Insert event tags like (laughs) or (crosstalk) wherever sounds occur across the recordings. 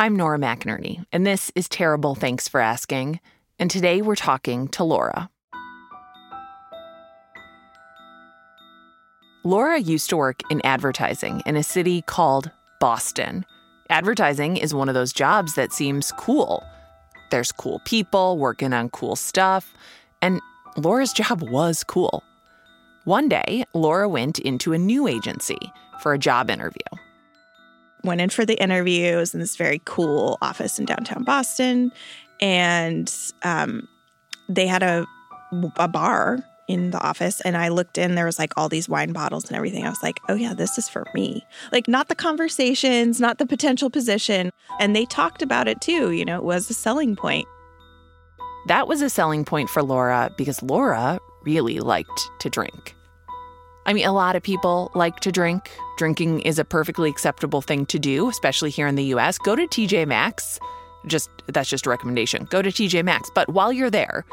I'm Nora McInerny, and this is Terrible Thanks for Asking. And today we're talking to Laura. Laura used to work in advertising in a city called Boston. Advertising is one of those jobs that seems cool. There's cool people working on cool stuff, and Laura's job was cool. One day, Laura went into a new agency for a job interview went in for the interview. It was in this very cool office in downtown Boston, and um, they had a a bar in the office and I looked in there was like all these wine bottles and everything. I was like, "Oh yeah, this is for me." Like not the conversations, not the potential position, and they talked about it too, you know, it was a selling point. That was a selling point for Laura because Laura really liked to drink. I mean, a lot of people like to drink. Drinking is a perfectly acceptable thing to do, especially here in the US. Go to TJ Maxx. Just that's just a recommendation. Go to TJ Maxx. But while you're there,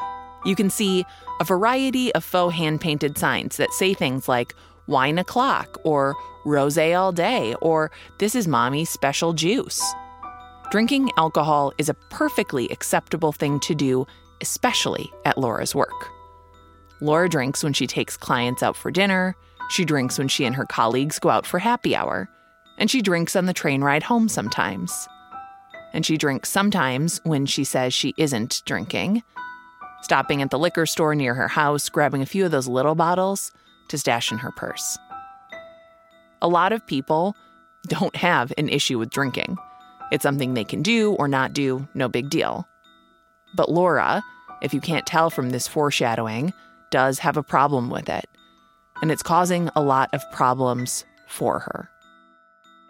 you can see a variety of faux hand painted signs that say things like wine o'clock or rose all day or this is mommy's special juice. Drinking alcohol is a perfectly acceptable thing to do, especially at Laura's work. Laura drinks when she takes clients out for dinner. She drinks when she and her colleagues go out for happy hour. And she drinks on the train ride home sometimes. And she drinks sometimes when she says she isn't drinking, stopping at the liquor store near her house, grabbing a few of those little bottles to stash in her purse. A lot of people (laughs) don't have an issue with drinking. It's something they can do or not do, no big deal. But Laura, if you can't tell from this foreshadowing, does have a problem with it. And it's causing a lot of problems for her.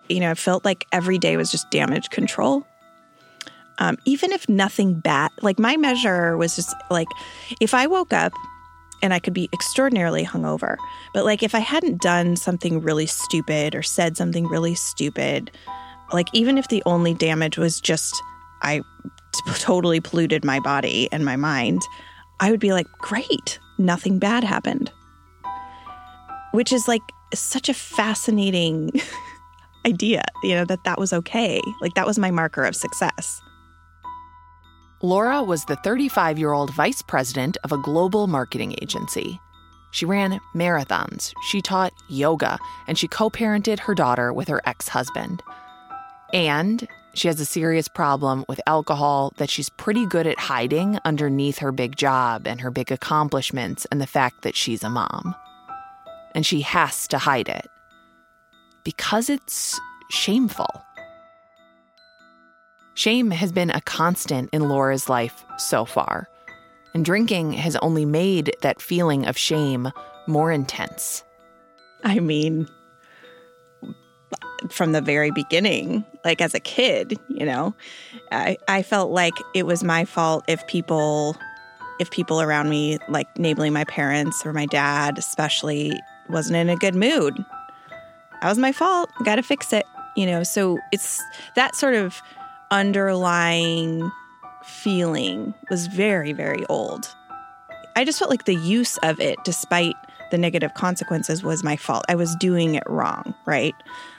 You know, I felt like every day was just damage control. Um, even if nothing bad, like my measure was just like if I woke up and I could be extraordinarily hungover, but like if I hadn't done something really stupid or said something really stupid, like even if the only damage was just I t- (laughs) totally polluted my body and my mind, I would be like, great, nothing bad happened. Which is like such a fascinating (laughs) idea, you know, that that was okay. Like that was my marker of success. Laura was the 35 year old vice president of a global marketing agency. She ran marathons, she taught yoga, and she co parented her daughter with her ex husband. And she has a serious problem with alcohol that she's pretty good at hiding underneath her big job and her big accomplishments and the fact that she's a mom. And she has to hide it because it's shameful. Shame has been a constant in Laura's life so far, and drinking has only made that feeling of shame more intense. I mean, from the very beginning, like as a kid, you know, I, I felt like it was my fault if people if people around me, like namely my parents or my dad especially, wasn't in a good mood. That was my fault. Got to fix it, you know. So it's that sort of underlying feeling was very, very old. I just felt like the use of it, despite the negative consequences, was my fault. I was doing it wrong, right?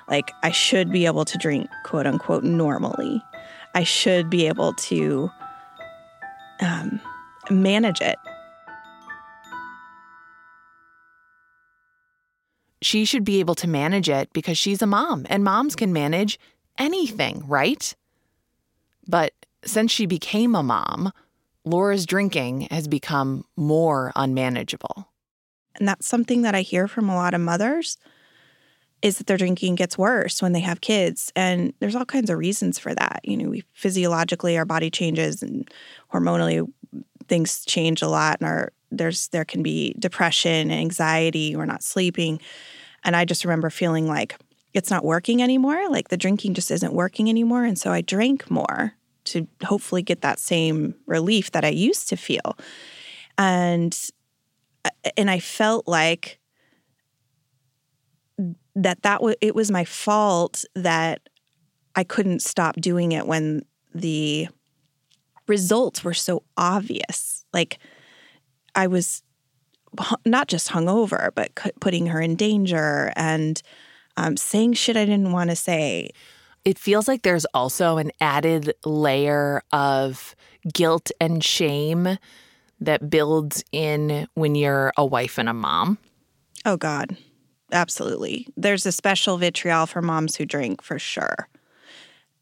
Like, I should be able to drink, quote unquote, normally. I should be able to um, manage it. She should be able to manage it because she's a mom and moms can manage anything, right? But since she became a mom, Laura's drinking has become more unmanageable. And that's something that I hear from a lot of mothers is that their drinking gets worse when they have kids and there's all kinds of reasons for that you know we physiologically our body changes and hormonally things change a lot and our there's there can be depression and anxiety we're not sleeping. And i just remember feeling like it's not working anymore like the drinking just isn't working anymore. And so i drank more to hopefully get that same relief that i used to feel. And uh, and i felt like that that w- it was my fault that I couldn't stop doing it when the results were so obvious. Like I was not just hungover, but putting her in danger and um, saying shit I didn't want to say. it feels like there's also an added layer of guilt and shame that builds in when you're a wife and a mom. Oh, God. Absolutely. There's a special vitriol for moms who drink for sure.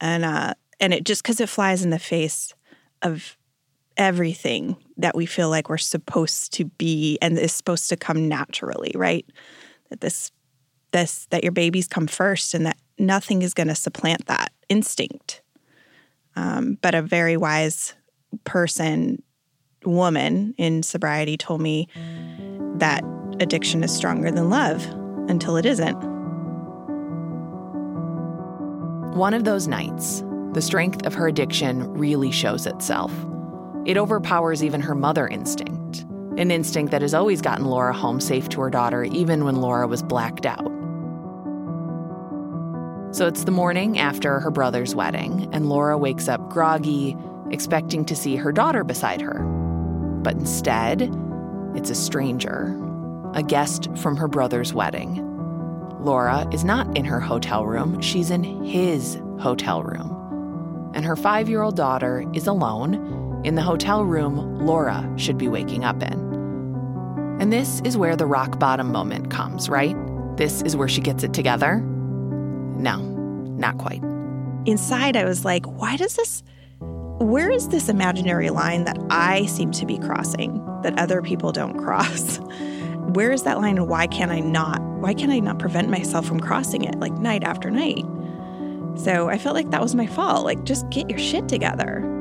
And, uh, and it just because it flies in the face of everything that we feel like we're supposed to be and is supposed to come naturally, right? That this this that your babies come first and that nothing is going to supplant that instinct. Um, but a very wise person, woman in sobriety, told me that addiction is stronger than love until it isn't. One of those nights, the strength of her addiction really shows itself. It overpowers even her mother instinct, an instinct that has always gotten Laura home safe to her daughter, even when Laura was blacked out. So it's the morning after her brother's wedding, and Laura wakes up groggy, expecting to see her daughter beside her. But instead, it's a stranger, a guest from her brother's wedding. Laura is not in her hotel room, she's in his hotel room. And her five year old daughter is alone in the hotel room Laura should be waking up in. And this is where the rock bottom moment comes, right? This is where she gets it together? No, not quite. Inside, I was like, why does this, where is this imaginary line that I seem to be crossing that other people don't (laughs) cross? Where is that line and why can't I not? Why can I not prevent myself from crossing it like night after night? So I felt like that was my fault. Like, just get your shit together.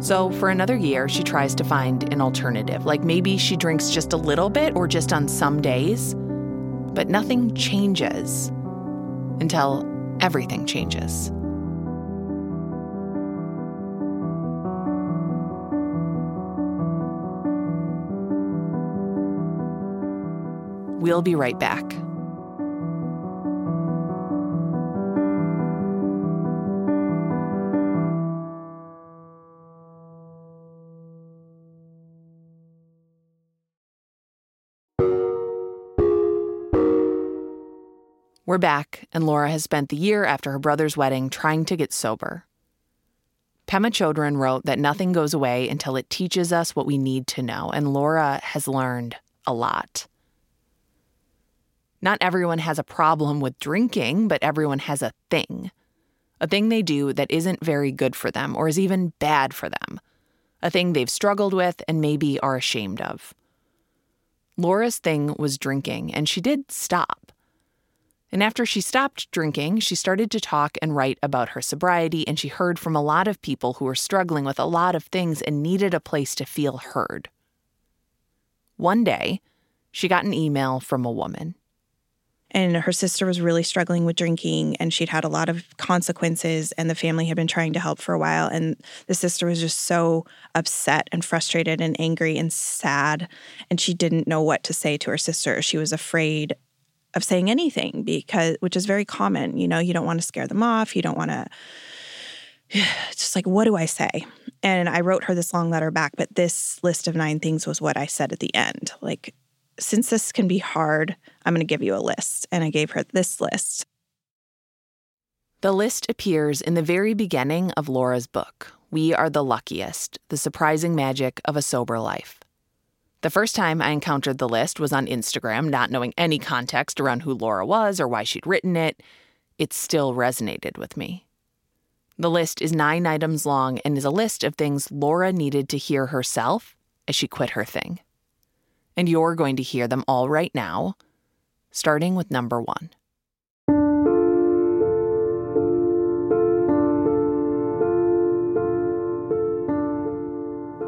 So, for another year, she tries to find an alternative. Like maybe she drinks just a little bit or just on some days. But nothing changes until everything changes. We'll be right back. We're back, and Laura has spent the year after her brother's wedding trying to get sober. Pema Chodron wrote that nothing goes away until it teaches us what we need to know, and Laura has learned a lot. Not everyone has a problem with drinking, but everyone has a thing. A thing they do that isn't very good for them or is even bad for them. A thing they've struggled with and maybe are ashamed of. Laura's thing was drinking, and she did stop. And after she stopped drinking, she started to talk and write about her sobriety, and she heard from a lot of people who were struggling with a lot of things and needed a place to feel heard. One day, she got an email from a woman. And her sister was really struggling with drinking, and she'd had a lot of consequences, and the family had been trying to help for a while. And the sister was just so upset and frustrated and angry and sad. And she didn't know what to say to her sister. She was afraid of saying anything because which is very common you know you don't want to scare them off you don't want to (sighs) just like what do i say? And i wrote her this long letter back but this list of nine things was what i said at the end. Like since this can be hard i'm going to give you a list. And i gave her this list. The list appears in the very beginning of laura's book we are the luckiest the surprising magic of a sober life the first time I encountered the list was on Instagram, not knowing any context around who Laura was or why she'd written it. It still resonated with me. The list is nine items long and is a list of things Laura needed to hear herself as she quit her thing. And you're going to hear them all right now, starting with number one.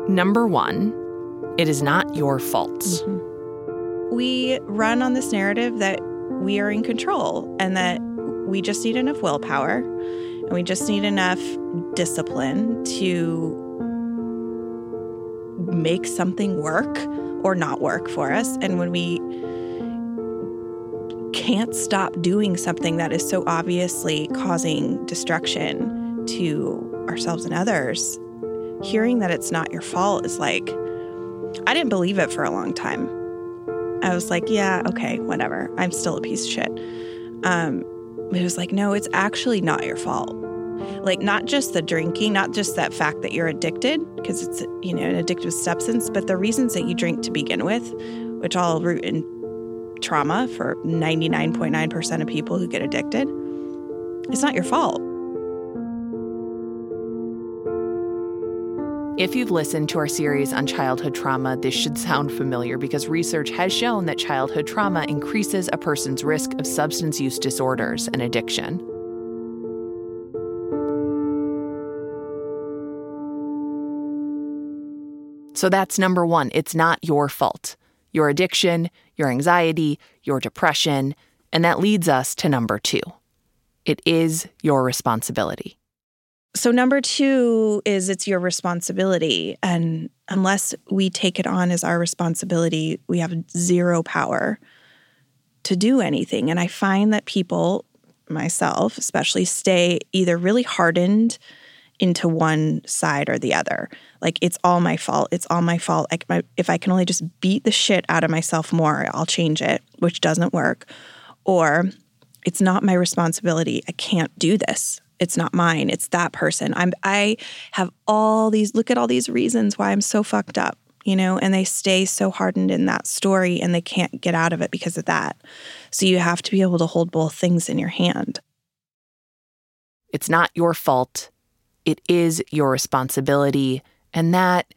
Number one, it is not your fault. Mm-hmm. We run on this narrative that we are in control and that we just need enough willpower and we just need enough discipline to make something work or not work for us. And when we can't stop doing something that is so obviously causing destruction to ourselves and others, hearing that it's not your fault is like, I didn't believe it for a long time. I was like, yeah, okay, whatever. I'm still a piece of shit. Um, it was like, no, it's actually not your fault. Like, not just the drinking, not just that fact that you're addicted, because it's, you know, an addictive substance, but the reasons that you drink to begin with, which all root in trauma for 99.9% of people who get addicted, it's not your fault. If you've listened to our series on childhood trauma, this should sound familiar because research has shown that childhood trauma increases a person's risk of substance use disorders and addiction. So that's number one. It's not your fault. Your addiction, your anxiety, your depression. And that leads us to number two. It is your responsibility. So, number two is it's your responsibility. And unless we take it on as our responsibility, we have zero power to do anything. And I find that people, myself especially, stay either really hardened into one side or the other. Like, it's all my fault. It's all my fault. My, if I can only just beat the shit out of myself more, I'll change it, which doesn't work. Or, it's not my responsibility. I can't do this it's not mine it's that person. I'm i have all these look at all these reasons why i'm so fucked up you know and they stay so hardened in that story and they can't get out of it because of that. So you have to be able to hold both things in your hand. It's not your fault. It is your responsibility. And that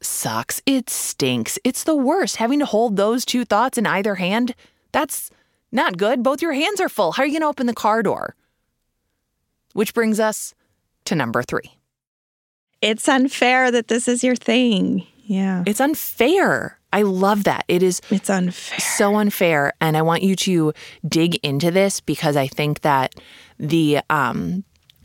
sucks. It stinks. It's the worst. Having to hold those two thoughts in either hand that's not good. Both your hands are full. How are you going to open the car door which brings us to number three. It's unfair that this is your thing. Yeah. It's unfair. I love that. It is It's unfair. So unfair and I want you to dig into this because I think that the um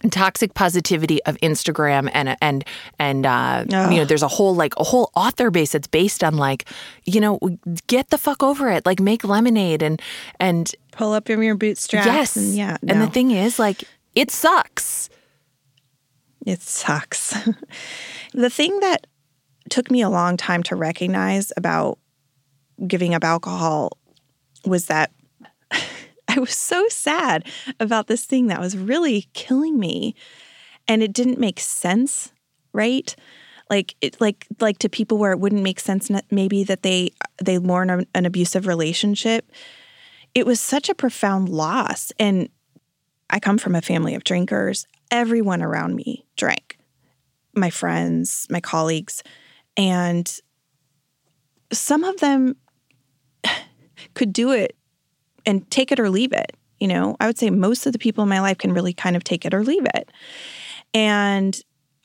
toxic positivity of Instagram and and and uh, you know there's a whole like a whole author base that's based on like you know get the fuck over it like make lemonade and and pull up in your bootstraps yes and yeah no. and the thing is like it sucks. It sucks. (laughs) the thing that took me a long time to recognize about giving up alcohol was that (laughs) I was so sad about this thing that was really killing me and it didn't make sense, right? Like it like like to people where it wouldn't make sense maybe that they they mourn an abusive relationship. It was such a profound loss and I come from a family of drinkers. Everyone around me drank my friends, my colleagues, and some of them (sighs) could do it and take it or leave it. You know, I would say most of the people in my life can really kind of take it or leave it. And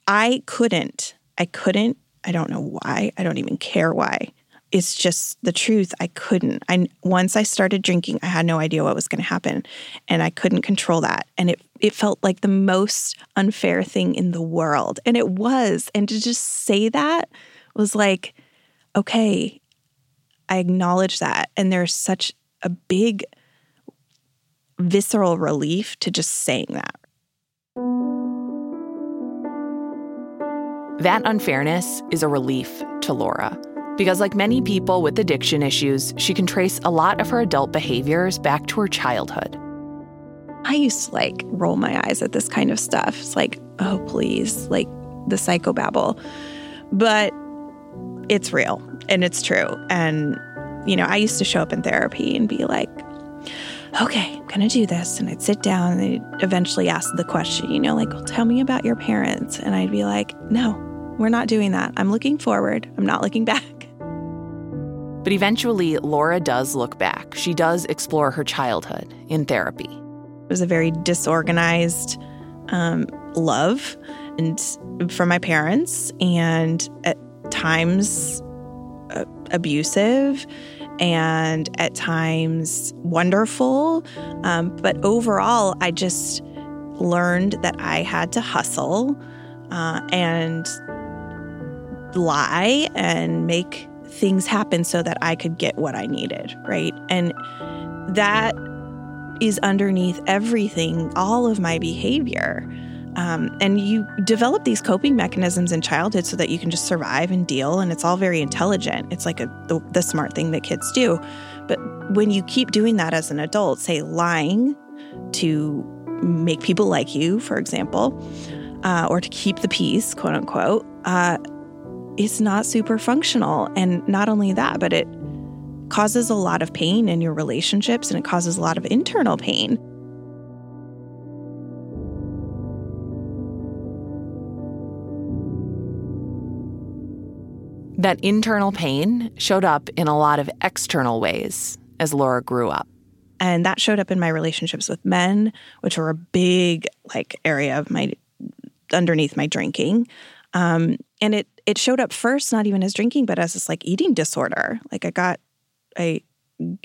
I couldn't. I couldn't. I don't know why. I don't even care why it's just the truth. I couldn't. I once I started drinking, I had no idea what was going to happen, and I couldn't control that. And it it felt like the most unfair thing in the world, and it was. And to just say that was like, okay, I acknowledge that, and there's such a big visceral relief to just saying that. That unfairness is a relief to Laura because, like many people with addiction issues, she can trace a lot of her adult behaviors back to her childhood. I used to like roll my eyes at this kind of stuff. It's like, oh, please, like the psychobabble. But it's real and it's true. And, you know, I used to show up in therapy and be like, okay, I'm going to do this. And I'd sit down and they'd eventually ask the question, you know, like, well, tell me about your parents. And I'd be like, no, we're not doing that. I'm looking forward. I'm not looking (laughs) back. But eventually, Laura does look back. She does explore her childhood in therapy. It was a very disorganized um, love and from my parents, and at times uh, abusive, and at times wonderful. Um, but overall, I just learned that I had to hustle uh, and lie and make things happen so that I could get what I needed, right? And that is underneath everything, all of my behavior. Um, and you develop these coping mechanisms in childhood so that you can just survive and deal, and it's all very intelligent. It's like a, the, the smart thing that kids do. But when you keep doing that as an adult, say lying, to make people like you, for example, uh, or to keep the peace, quote unquote, uh, it's not super functional. And not only that, but it causes a lot of pain in your relationships and it causes a lot of internal pain. That internal pain showed up in a lot of external ways as Laura grew up. And that showed up in my relationships with men, which were a big like area of my underneath my drinking. Um, and it it showed up first not even as drinking, but as this like eating disorder. Like I got I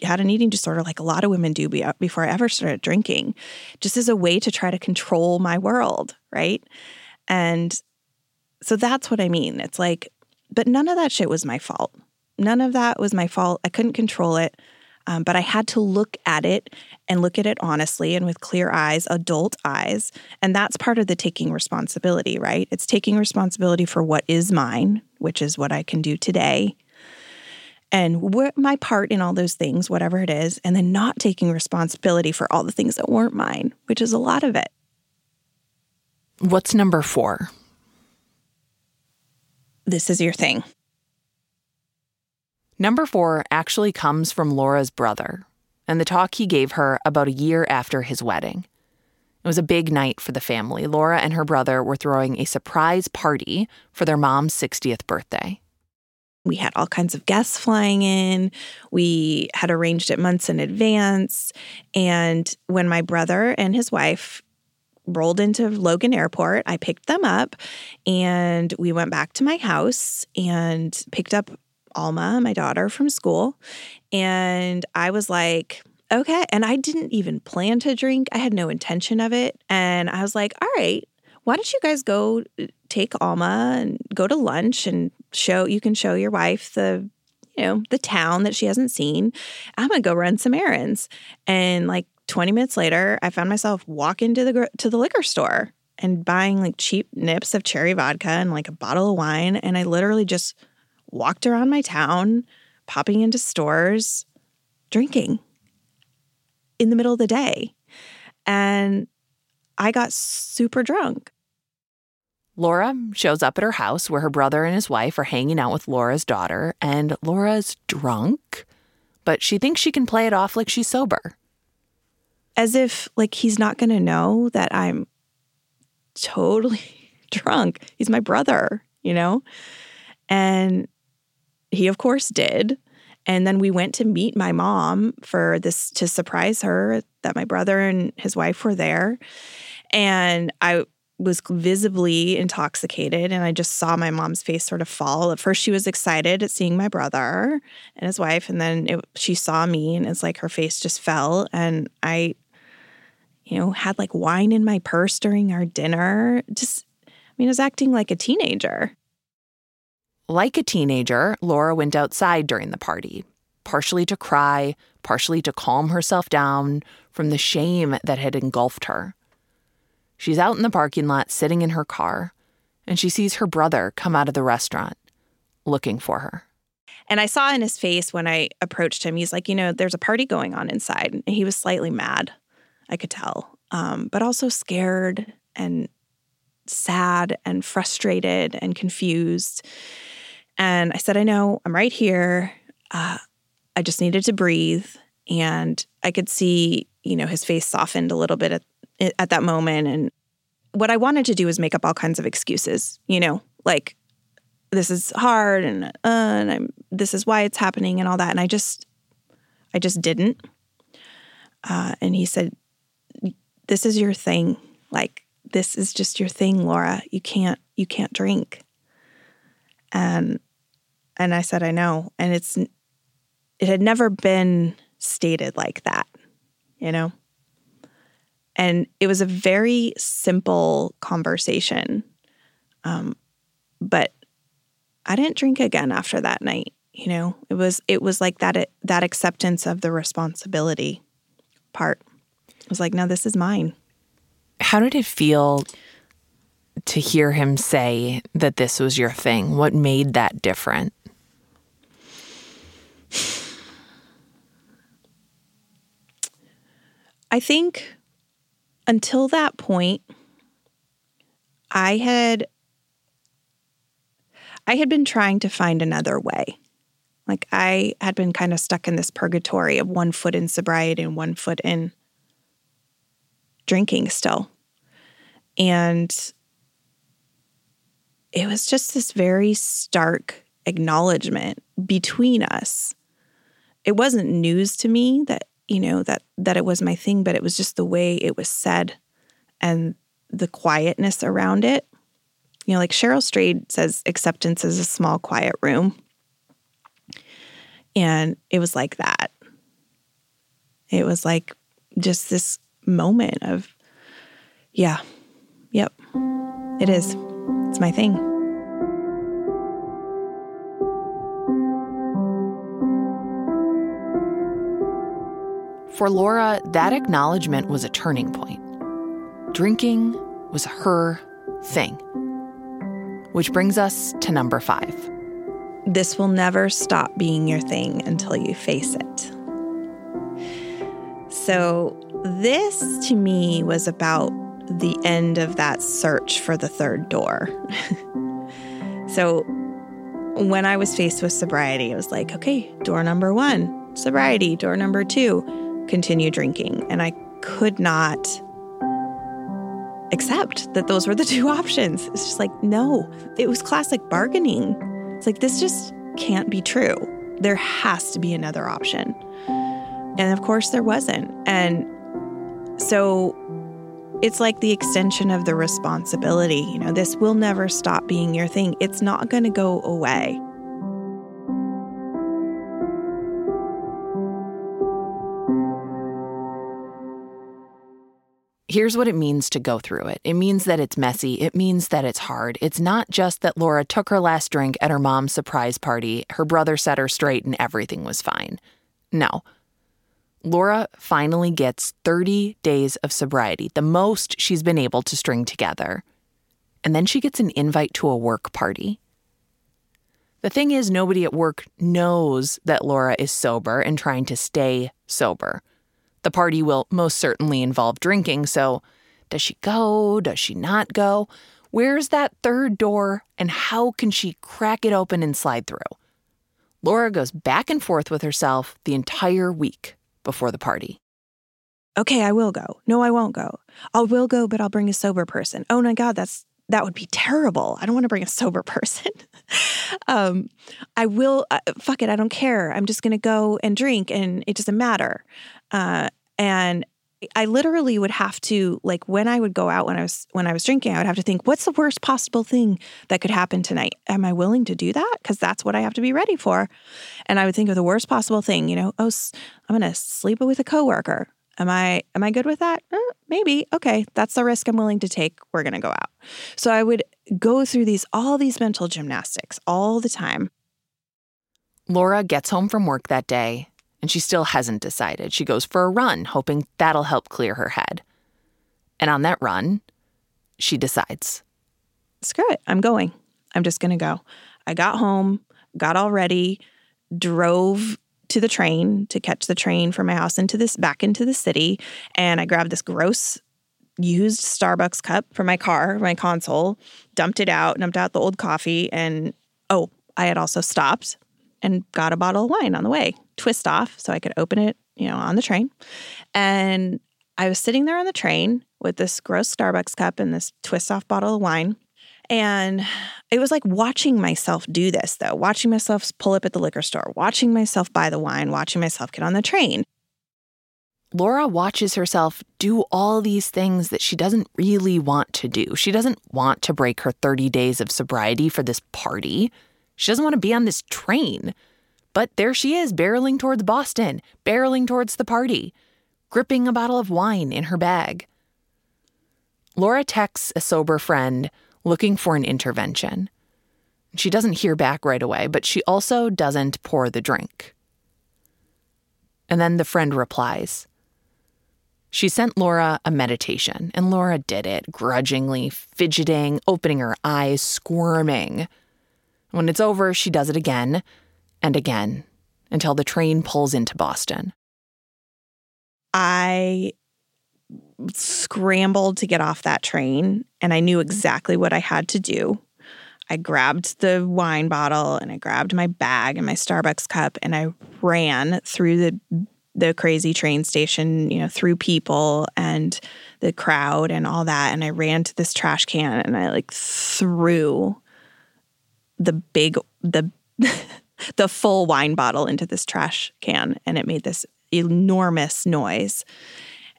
had an eating disorder like a lot of women do uh, before I ever started drinking, just as a way to try to control my world, right? And so that's what I mean. It's like but none of that shit was my fault. None of that was my fault. I couldn't control it. Um, but I had to look at it and look at it honestly and with clear eyes, adult eyes. And that's part of the taking responsibility, right? It's taking responsibility for what is mine, which is what I can do today, and wh- my part in all those things, whatever it is, and then not taking responsibility for all the things that weren't mine, which is a lot of it. What's number four? this is your thing. Number four actually comes from Laura's brother and the talk he gave her about a year after his wedding. It was a big night for the family. Laura and her brother were throwing a surprise party for their mom's 60th birthday. We had all kinds of guests flying in. We had arranged it months in advance. And when my brother and his wife rolled into Logan Airport. I picked them up and we went back to my house and picked up Alma, my daughter, from school. And I was like, okay. And I didn't even plan to drink, I had no intention of it. And I was like, all right, why don't you guys go uh, take Alma and go to lunch and show, you can show your wife the you know, the town that she hasn't seen. I'm gonna go run some errands. And like 20 minutes later, I found myself walking to the to the liquor store and buying like cheap nips of cherry vodka and like a bottle of wine and I literally just walked around my town, popping into stores, drinking in the middle of the day. And I got super drunk. Laura shows up at her house where her brother and his wife are hanging out with Laura's daughter, and Laura's drunk, but she thinks she can play it off like she's sober as if like he's not going to know that I'm totally (laughs) drunk. He's my brother, you know? And he of course did. And then we went to meet my mom for this to surprise her that my brother and his wife were there. And I was visibly intoxicated and I just saw my mom's face sort of fall. At first she was excited at seeing my brother and his wife and then it, she saw me and it's like her face just fell and I you know, had like wine in my purse during our dinner. Just, I mean, I was acting like a teenager. Like a teenager, Laura went outside during the party, partially to cry, partially to calm herself down from the shame that had engulfed her. She's out in the parking lot sitting in her car, and she sees her brother come out of the restaurant looking for her. And I saw in his face when I approached him, he's like, you know, there's a party going on inside. And he was slightly mad. I could tell, um, but also scared and sad and frustrated and confused. And I said, I know, I'm right here. Uh, I just needed to breathe. And I could see, you know, his face softened a little bit at, at that moment. And what I wanted to do was make up all kinds of excuses, you know, like this is hard and, uh, and I'm, this is why it's happening and all that. And I just, I just didn't. Uh, and he said, this is your thing. Like this is just your thing, Laura. You can't you can't drink. And and I said I know, and it's it had never been stated like that, you know. And it was a very simple conversation. Um, but I didn't drink again after that night, you know. It was it was like that that acceptance of the responsibility part. I was like, no, this is mine. How did it feel to hear him say that this was your thing? What made that different? I think until that point, I had I had been trying to find another way. Like I had been kind of stuck in this purgatory of one foot in sobriety and one foot in drinking still. And it was just this very stark acknowledgement between us. It wasn't news to me that, you know, that that it was my thing, but it was just the way it was said and the quietness around it. You know, like Cheryl Strayed says, acceptance is a small, quiet room. And it was like that. It was like just this moment of, yeah, yep, it is. It's my thing. For Laura, that acknowledgement was a turning point. Drinking was her thing. Which brings us to number five. This will never stop being your thing until you face it. So, this to me was about the end of that search for the third door. (laughs) so, when I was faced with sobriety, it was like, okay, door number one, sobriety, door number two, continue drinking. And I could not accept that those were the (laughs) two options. It's just like, no, it was classic bargaining. It's like, this just can't be true. There has to be another option. And of course, there wasn't. And so it's like the extension of the responsibility. You know, this will never stop being your thing, it's not going to go away. Here's what it means to go through it. It means that it's messy. It means that it's hard. It's not just that Laura took her last drink at her mom's surprise party, her brother set her straight, and everything was fine. No. Laura finally gets 30 days of sobriety, the most she's been able to string together. And then she gets an invite to a work party. The thing is, nobody at work knows that Laura is sober and trying to stay sober. The party will most certainly involve drinking, so does she go? Does she not go? Where's that third door, and how can she crack it open and slide through? Laura goes back and forth with herself the entire week before the party. Okay, I will go. No, I won't go. I will go, but I'll bring a sober person. Oh my God, that's that would be terrible. I don't want to bring a sober (laughs) person. um, I will. Uh, fuck it. I don't care. I'm just going to go and drink, and it doesn't matter. Uh, and I literally would have to like when I would go out when I was when I was drinking, I would have to think, what's the worst possible thing that could happen tonight? Am I willing to do that? Because that's what I have to be ready for. And I would think of the worst possible thing. You know, oh, I'm going to sleep with a coworker. Am I am I good with that? Eh, maybe. Okay, that's the risk I'm willing to take. We're going to go out. So I would go through these all these mental gymnastics all the time. Laura gets home from work that day and she still hasn't decided. She goes for a run, hoping that'll help clear her head. And on that run, she decides screw it, I'm going. I'm just going to go. I got home, got all ready, drove to the train to catch the train from my house into this back into the city and I grabbed this gross used Starbucks cup for my car, my console, dumped it out, dumped out the old coffee and oh, I had also stopped and got a bottle of wine on the way twist off so I could open it, you know, on the train. And I was sitting there on the train with this gross Starbucks cup and this twist off bottle of wine. And it was like watching myself do this, though, watching myself pull up at the liquor store, watching myself buy the wine, watching myself get on the train. Laura watches herself do all these things that she doesn't really want to do. She doesn't want to break her 30 days of sobriety for this party. She doesn't want to be on this train. But there she is, barreling towards Boston, barreling towards the party, gripping a bottle of wine in her bag. Laura texts a sober friend looking for an intervention. She doesn't hear back right away, but she also doesn't pour the drink. And then the friend replies. She sent Laura a meditation, and Laura did it, grudgingly, fidgeting, opening her eyes, squirming. When it's over, she does it again, and again until the train pulls into Boston. I scrambled to get off that train and I knew exactly what I had to do. I grabbed the wine bottle and I grabbed my bag and my Starbucks cup and I ran through the the crazy train station, you know, through people and the crowd and all that and I ran to this trash can and I like threw the big the (laughs) the full wine bottle into this trash can and it made this enormous noise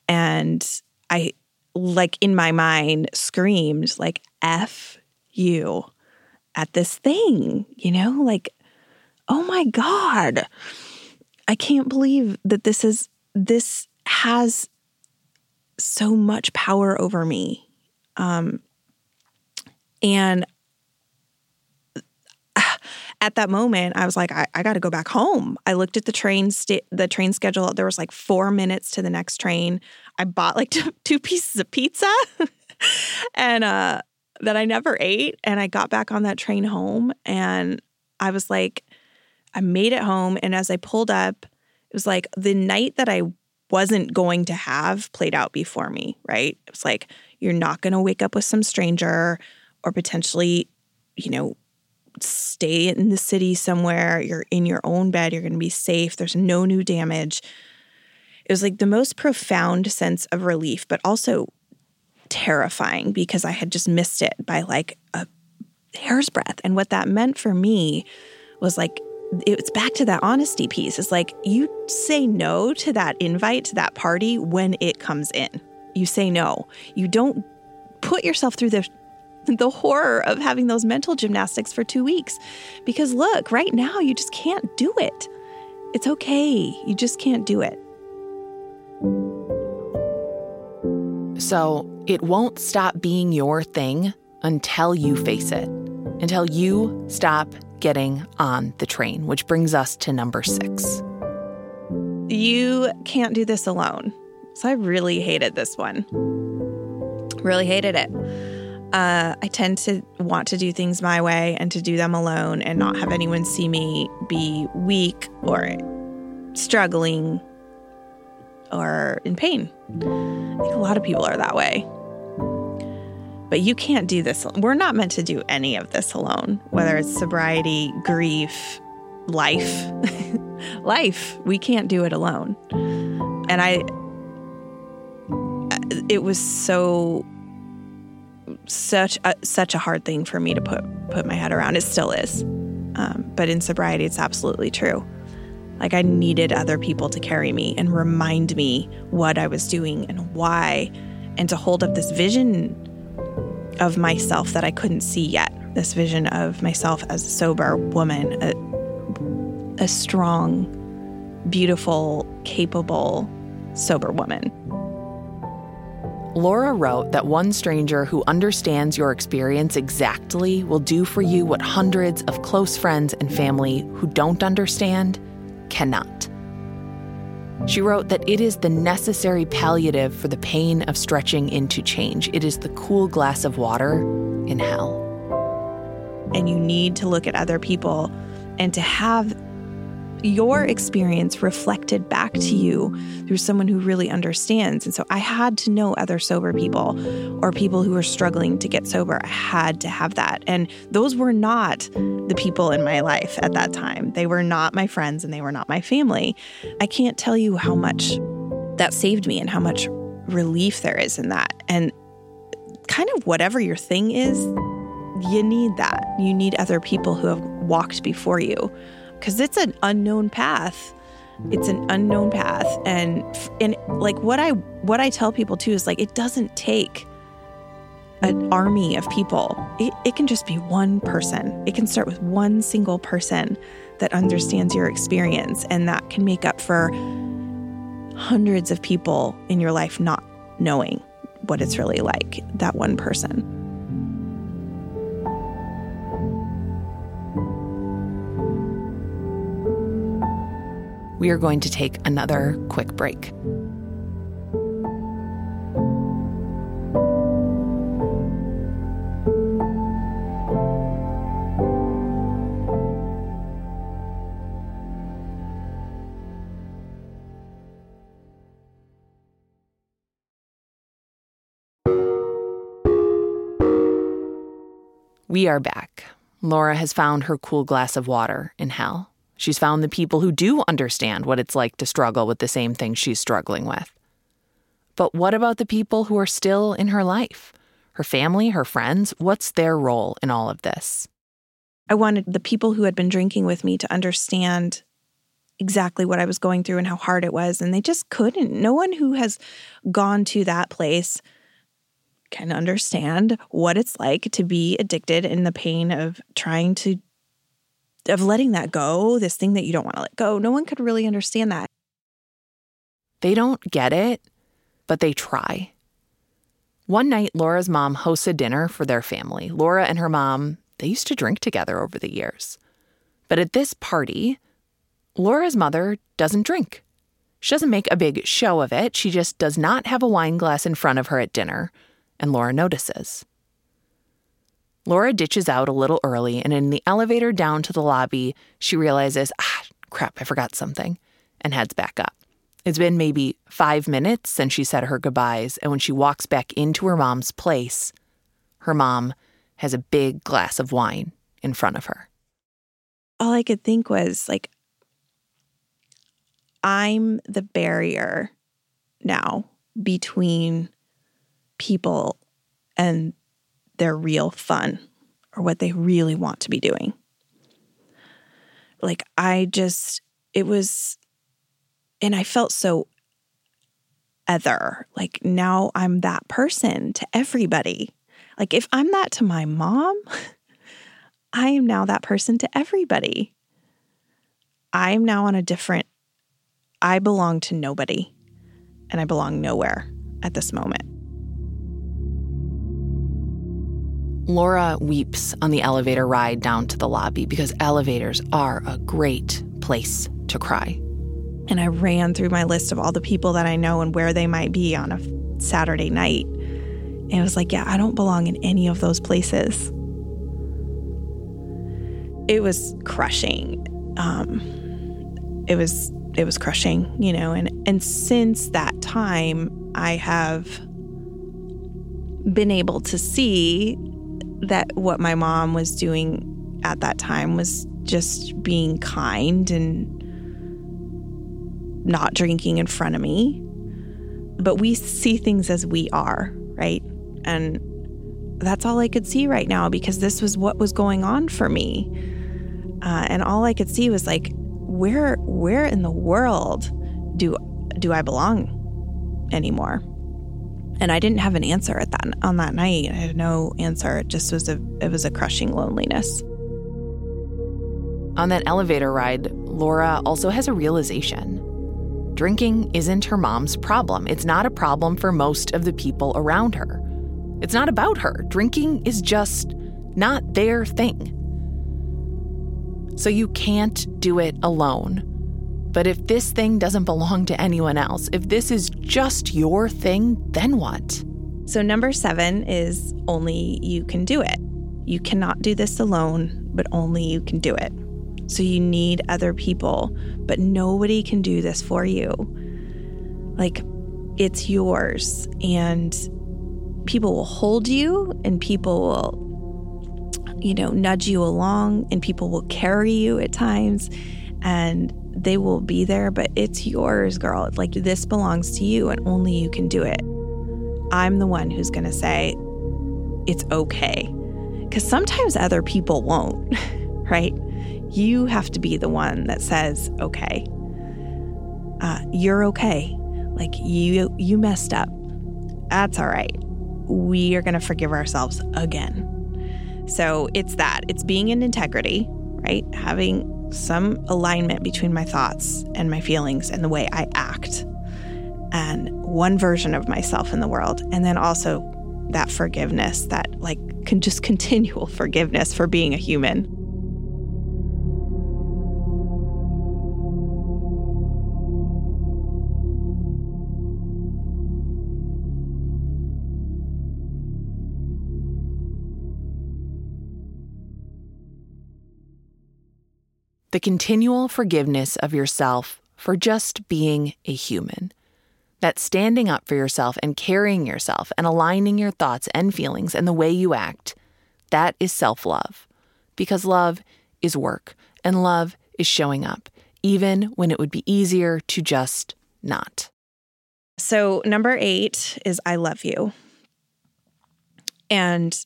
and I like in my mind screamed like F you at this thing, you know, like, oh my God. I can't believe that this is this has so much power over me. Um and at that moment, I was like, I, I got to go back home. I looked at the train sta- the train schedule. There was like four minutes to the next train. I bought like (laughs) two, two pieces of pizza, (laughs) and uh, that I never ate. And I got back on that train home, and I was like, I made it home. And as I pulled up, it was like the night that I wasn't going to have played out before me. Right? It was like you're not going to wake up with some stranger, or potentially, you know stay in the city somewhere. You're in your own bed. You're going to be safe. There's no new damage. It was like the most profound sense of relief, but also terrifying because I had just missed it by like a hair's breadth. And what that meant for me was like, it's back to that honesty piece. It's like you say no to that invite to that party when it comes in. You say no. You don't put yourself through the (laughs) the horror of having those mental gymnastics for two weeks. Because look, right now, you just can't do it. It's okay. You just can't do it. So it won't stop being your thing until you face it, until you stop getting on the train, which brings us to number six. You can't do this alone. So I really hated this one. Really hated it. Uh, I tend to want to do things my way and to do them alone and not have anyone see me be weak or struggling or in pain. I think a lot of people are that way. But you can't do this. We're not meant to do any of this alone, whether it's sobriety, grief, life. (laughs) life. We can't do it alone. And I, it was so such a, such a hard thing for me to put put my head around. It still is, um, but in sobriety, it's absolutely true. Like I needed other people to carry me and remind me what I was doing and why, and to hold up this vision of myself that I couldn't see yet. This vision of myself as a sober woman, a, a strong, beautiful, capable, sober woman. Laura wrote that one stranger who understands your experience exactly will do for you what hundreds of close friends and family who don't understand cannot. She wrote that it is the necessary palliative for the pain of stretching into change. It is the cool glass of water in hell. And you need to look at other people and to have your experience reflected back to you through someone who really understands. And so I had to know other sober people or people who were struggling to get sober. I had to have that. And those were not the people in my life at that time. They were not my friends and they were not my family. I can't tell you how much that saved me and how much relief there is in that. And kind of whatever your thing is, you need that. You need other people who have walked before you because it's an unknown path. It's an unknown path. And and like what i what i tell people too is like it doesn't take an army of people. It, it can just be one person. It can start with one single person that understands your experience and that can make up for hundreds of people in your life not knowing what it's really like that one person we are going to take another quick break. We are back. Laura has found her cool glass of water in hell. She's found the people who do understand what it's like to struggle with the same things she's struggling with. But what about the people who are still in her life? Her family, her friends? What's their role in all of this? I wanted the people who had been drinking with me to understand exactly what I was going through and how hard it was. And they just couldn't. No one who has gone to that place can understand what it's like to be addicted and the pain of trying to of letting that go, this thing that you don't want to let go. No one could really understand that. They don't get it, but they try. One night, Laura's mom hosts a dinner for their family. Laura and her mom, they used to drink together over the years. But at this party, Laura's mother doesn't drink. She doesn't make a big show of it. She just does not have a wine glass in front of her at dinner, and Laura notices. Laura ditches out a little early, and in the elevator down to the lobby, she realizes, ah, crap, I forgot something, and heads back up. It's been maybe five minutes since she said her goodbyes, and when she walks back into her mom's place, her mom has a big glass of wine in front of her. All I could think was, like, I'm the barrier now between people and their real fun or what they really want to be doing. Like, I just, it was, and I felt so other. Like, now I'm that person to everybody. Like, if I'm that to my mom, (laughs) I am now that person to everybody. I am now on a different, I belong to nobody and I belong nowhere at this moment. Laura weeps on the elevator ride down to the lobby because elevators are a great place to cry. And I ran through my list of all the people that I know and where they might be on a Saturday night. And I was like, yeah, I don't belong in any of those places. It was crushing. Um, it was it was crushing, you know, and and since that time I have been able to see that what my mom was doing at that time was just being kind and not drinking in front of me. But we see things as we are, right? And that's all I could see right now because this was what was going on for me. Uh, and all I could see was like, where, where in the world do do I belong anymore? And I didn't have an answer at that on that night. I had no answer. It just was a it was a crushing loneliness. On that elevator ride, Laura also has a realization. Drinking isn't her mom's problem. It's not a problem for most of the people around her. It's not about her. Drinking is just not their thing. So you can't do it alone. But if this thing doesn't belong to anyone else, if this is just your thing, then what? So, number seven is only you can do it. You cannot do this alone, but only you can do it. So, you need other people, but nobody can do this for you. Like, it's yours, and people will hold you, and people will, you know, nudge you along, and people will carry you at times. And they will be there, but it's yours, girl. Like this belongs to you and only you can do it. I'm the one who's going to say it's okay. Because sometimes other people won't, (laughs) right? You have to be the one that says, okay, uh, you're okay. Like you, you messed up. That's all right. We are going to forgive ourselves again. So it's that. It's being in integrity, right? Having some alignment between my thoughts and my feelings and the way I act, and one version of myself in the world. And then also that forgiveness, that like can just (laughs) continual forgiveness for being a human. The continual forgiveness of yourself for just being a human. That standing up for yourself and carrying yourself and aligning your thoughts and feelings and the way you act, That is self love. Because love is work, and love is showing up, even when it would be easier to just not. So, number eight is I love you. And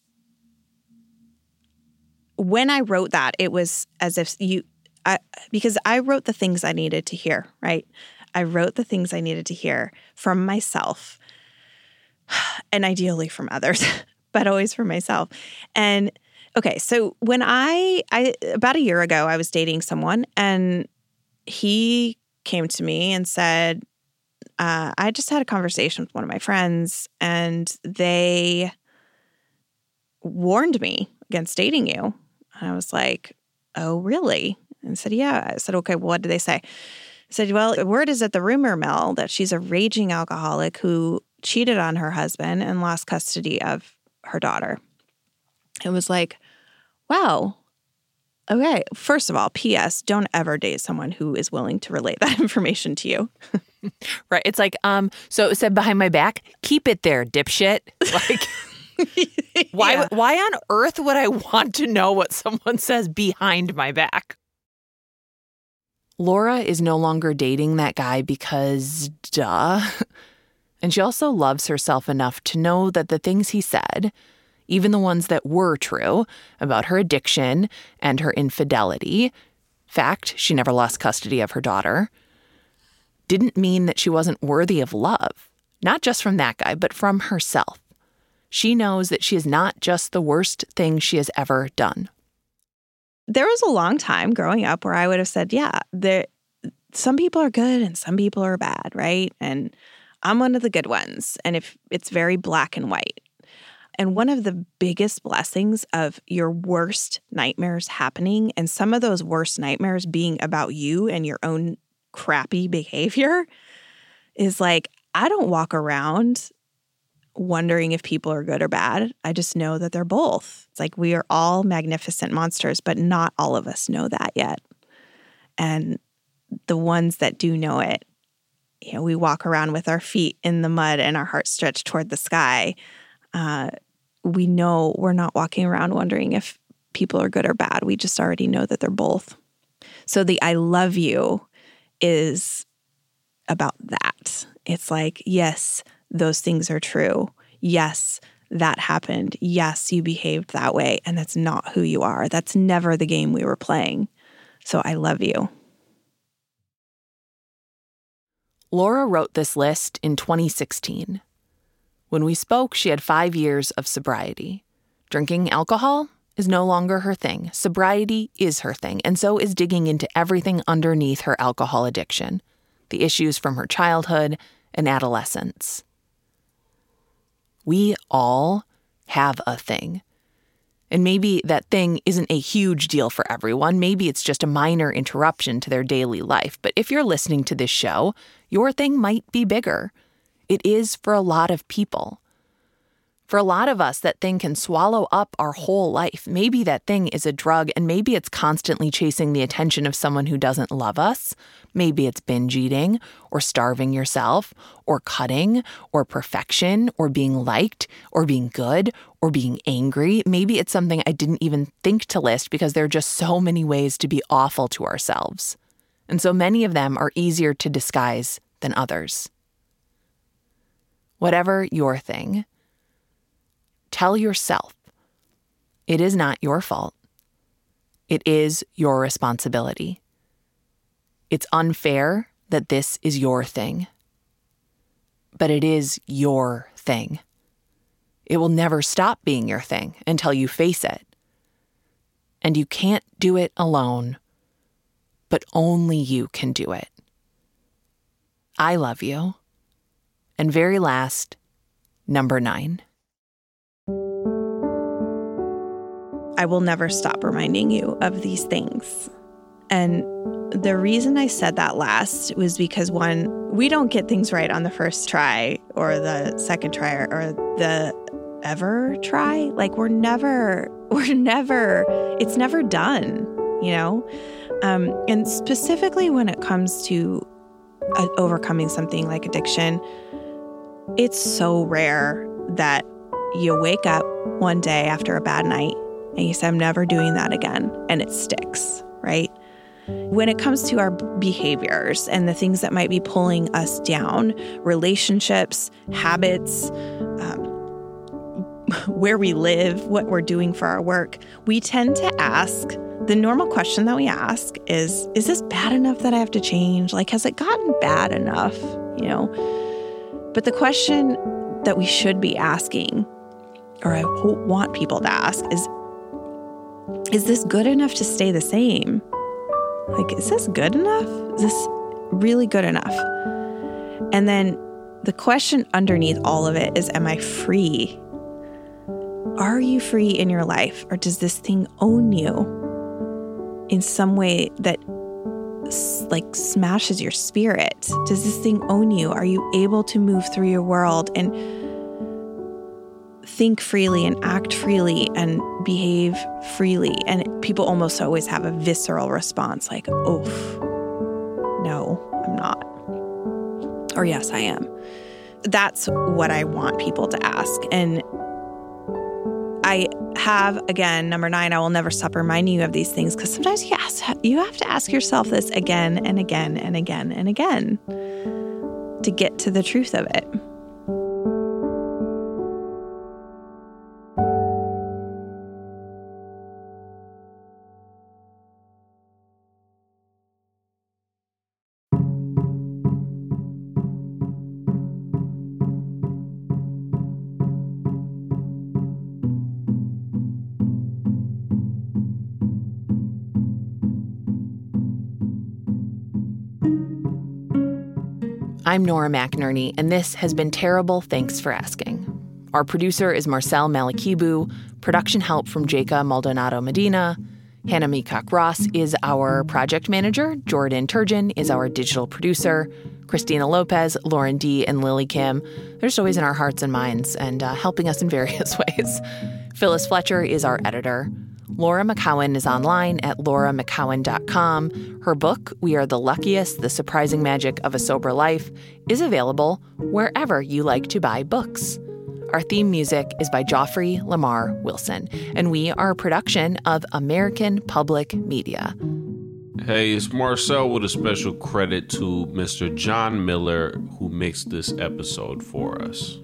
when I wrote that, it was as if you, I, because I wrote the things I needed to hear, right? I wrote the things I needed to hear from myself (sighs) and ideally from others, (laughs) but always from myself. And okay, so when I, I, about a year ago, I was dating someone and he came to me and said, uh, I just had a conversation with one of my friends and they warned me against dating you. And I was like, oh, really? And said, yeah. I said, okay, well, what did they say? I said, well, the word is at the rumor mill that she's a raging alcoholic who cheated on her husband and lost custody of her daughter. It was like, wow. Okay. First of all, P.S. Don't ever date someone who is willing to relate that (laughs) information to you. right. It's like, um, so it said behind my back, keep it there, dipshit. (laughs) Like, why yeah. why on earth would I (laughs) want to know what someone says behind my back? Laura is no longer dating that guy because duh. (laughs) And she also loves herself enough to know that the things he said, even the ones that were true about her addiction and her infidelity, fact, she never lost custody of her daughter, didn't mean that she wasn't worthy of love, not just from that guy, but from herself she knows that she is not just the worst thing she has ever done. There was a long time growing up where I would have said, yeah, there some people are good and some people are bad, right? And I'm one of the good ones. And if it's very black and white. And one of the biggest blessings of your worst nightmares happening and some of those worst nightmares being about you and your own crappy behavior is like I don't walk around wondering if people are good or bad. I just know that they're both. It's like we are all magnificent monsters, but not all of us know that yet. And the ones that do know it, you know, we walk around with our feet in the mud and our hearts stretched toward the sky. Uh, we know we're not walking around wondering if people are good or bad. We just already know that they're both. So the I love you is about that. It's like, yes, those things are true. Yes, that happened. Yes, you behaved that way. And that's not who you are. That's never the game we were playing. So I love you. Laura wrote this list in 2016. When we spoke, she had five years of sobriety. Drinking alcohol is no longer her thing. Sobriety is her thing, and so is digging into everything underneath her alcohol addiction the issues from her childhood and adolescence. We all have a thing. And maybe that thing isn't a huge deal for everyone. Maybe it's just a minor interruption to their daily life. But if you're listening to this show, your thing might be bigger. It is for a lot of people. For a lot of us, that thing can swallow up our whole life. Maybe that thing is a drug, and maybe it's constantly chasing the attention of someone who doesn't love us. Maybe it's binge eating, or starving yourself, or cutting, or perfection, or being liked, or being good, or being angry. Maybe it's something I didn't even think to list because there are just so many ways to be awful to ourselves. And so many of them are easier to disguise than others. Whatever your thing, Tell yourself it is not your fault. It is your responsibility. It's unfair that this is your thing, but it is your thing. It will never stop being your thing until you face it. And you can't do it alone, but only you can do it. I love you. And very last, number nine. I will never stop reminding you of these things. And the reason I said that last was because one, we don't get things right on the first try or the second try or, the ever try. Like we're never, (laughs) we're never, it's never done, you know? Um, and specifically when it comes to uh, overcoming something like addiction, it's so rare that you wake up one day after a bad night And you say, I'm never doing that again. And it sticks, right? When it comes to our behaviors and the things that might be pulling us down, relationships, habits, um, (laughs) where we live, what we're doing for our work, we tend to ask the normal question that we ask is Is this bad enough that I have to change? Like, has it gotten bad enough? You know? But the question that we should be asking, or I want people to ask, is Is this good enough to stay the same? Like, is this good enough? Is this really good enough? And then the question underneath all of it is Am I free? Are you free in your life, or does this thing own you in some way that like smashes your spirit? Does this thing own you? Are you able to move through your world and think freely and act freely and behave freely? And people almost always have a visceral response like, oof, no, I'm not. Or yes, I am. That's what I want people to ask. And I have, again, number nine, I will never stop reminding you of these things because sometimes yes, you have to ask yourself this again and again and again and again to get to the truth of it. I'm Nora McInerny, and this has been Terrible Thanks for Asking. Our producer is Marcel Malekebu, production help from Jacob Maldonado Medina. Hannah Meacock Ross is our project manager. Jordan Turgeon is our digital producer. Christina Lopez, Lauren D., and Lily Kim. They're just always in our hearts and minds and uh, helping us in (laughs) various ways. Phyllis Fletcher is our editor. Laura McKowen is online at lauramckowen.com. Her book, We Are the Luckiest The Surprising Magic of a Sober Life, is available wherever you like to buy books. Our theme music is by Joffrey Lamar Wilson, and we are a production of American Public Media. Hey, it's Marcel with a special credit to Mr. John Miller, who mixed this episode for us.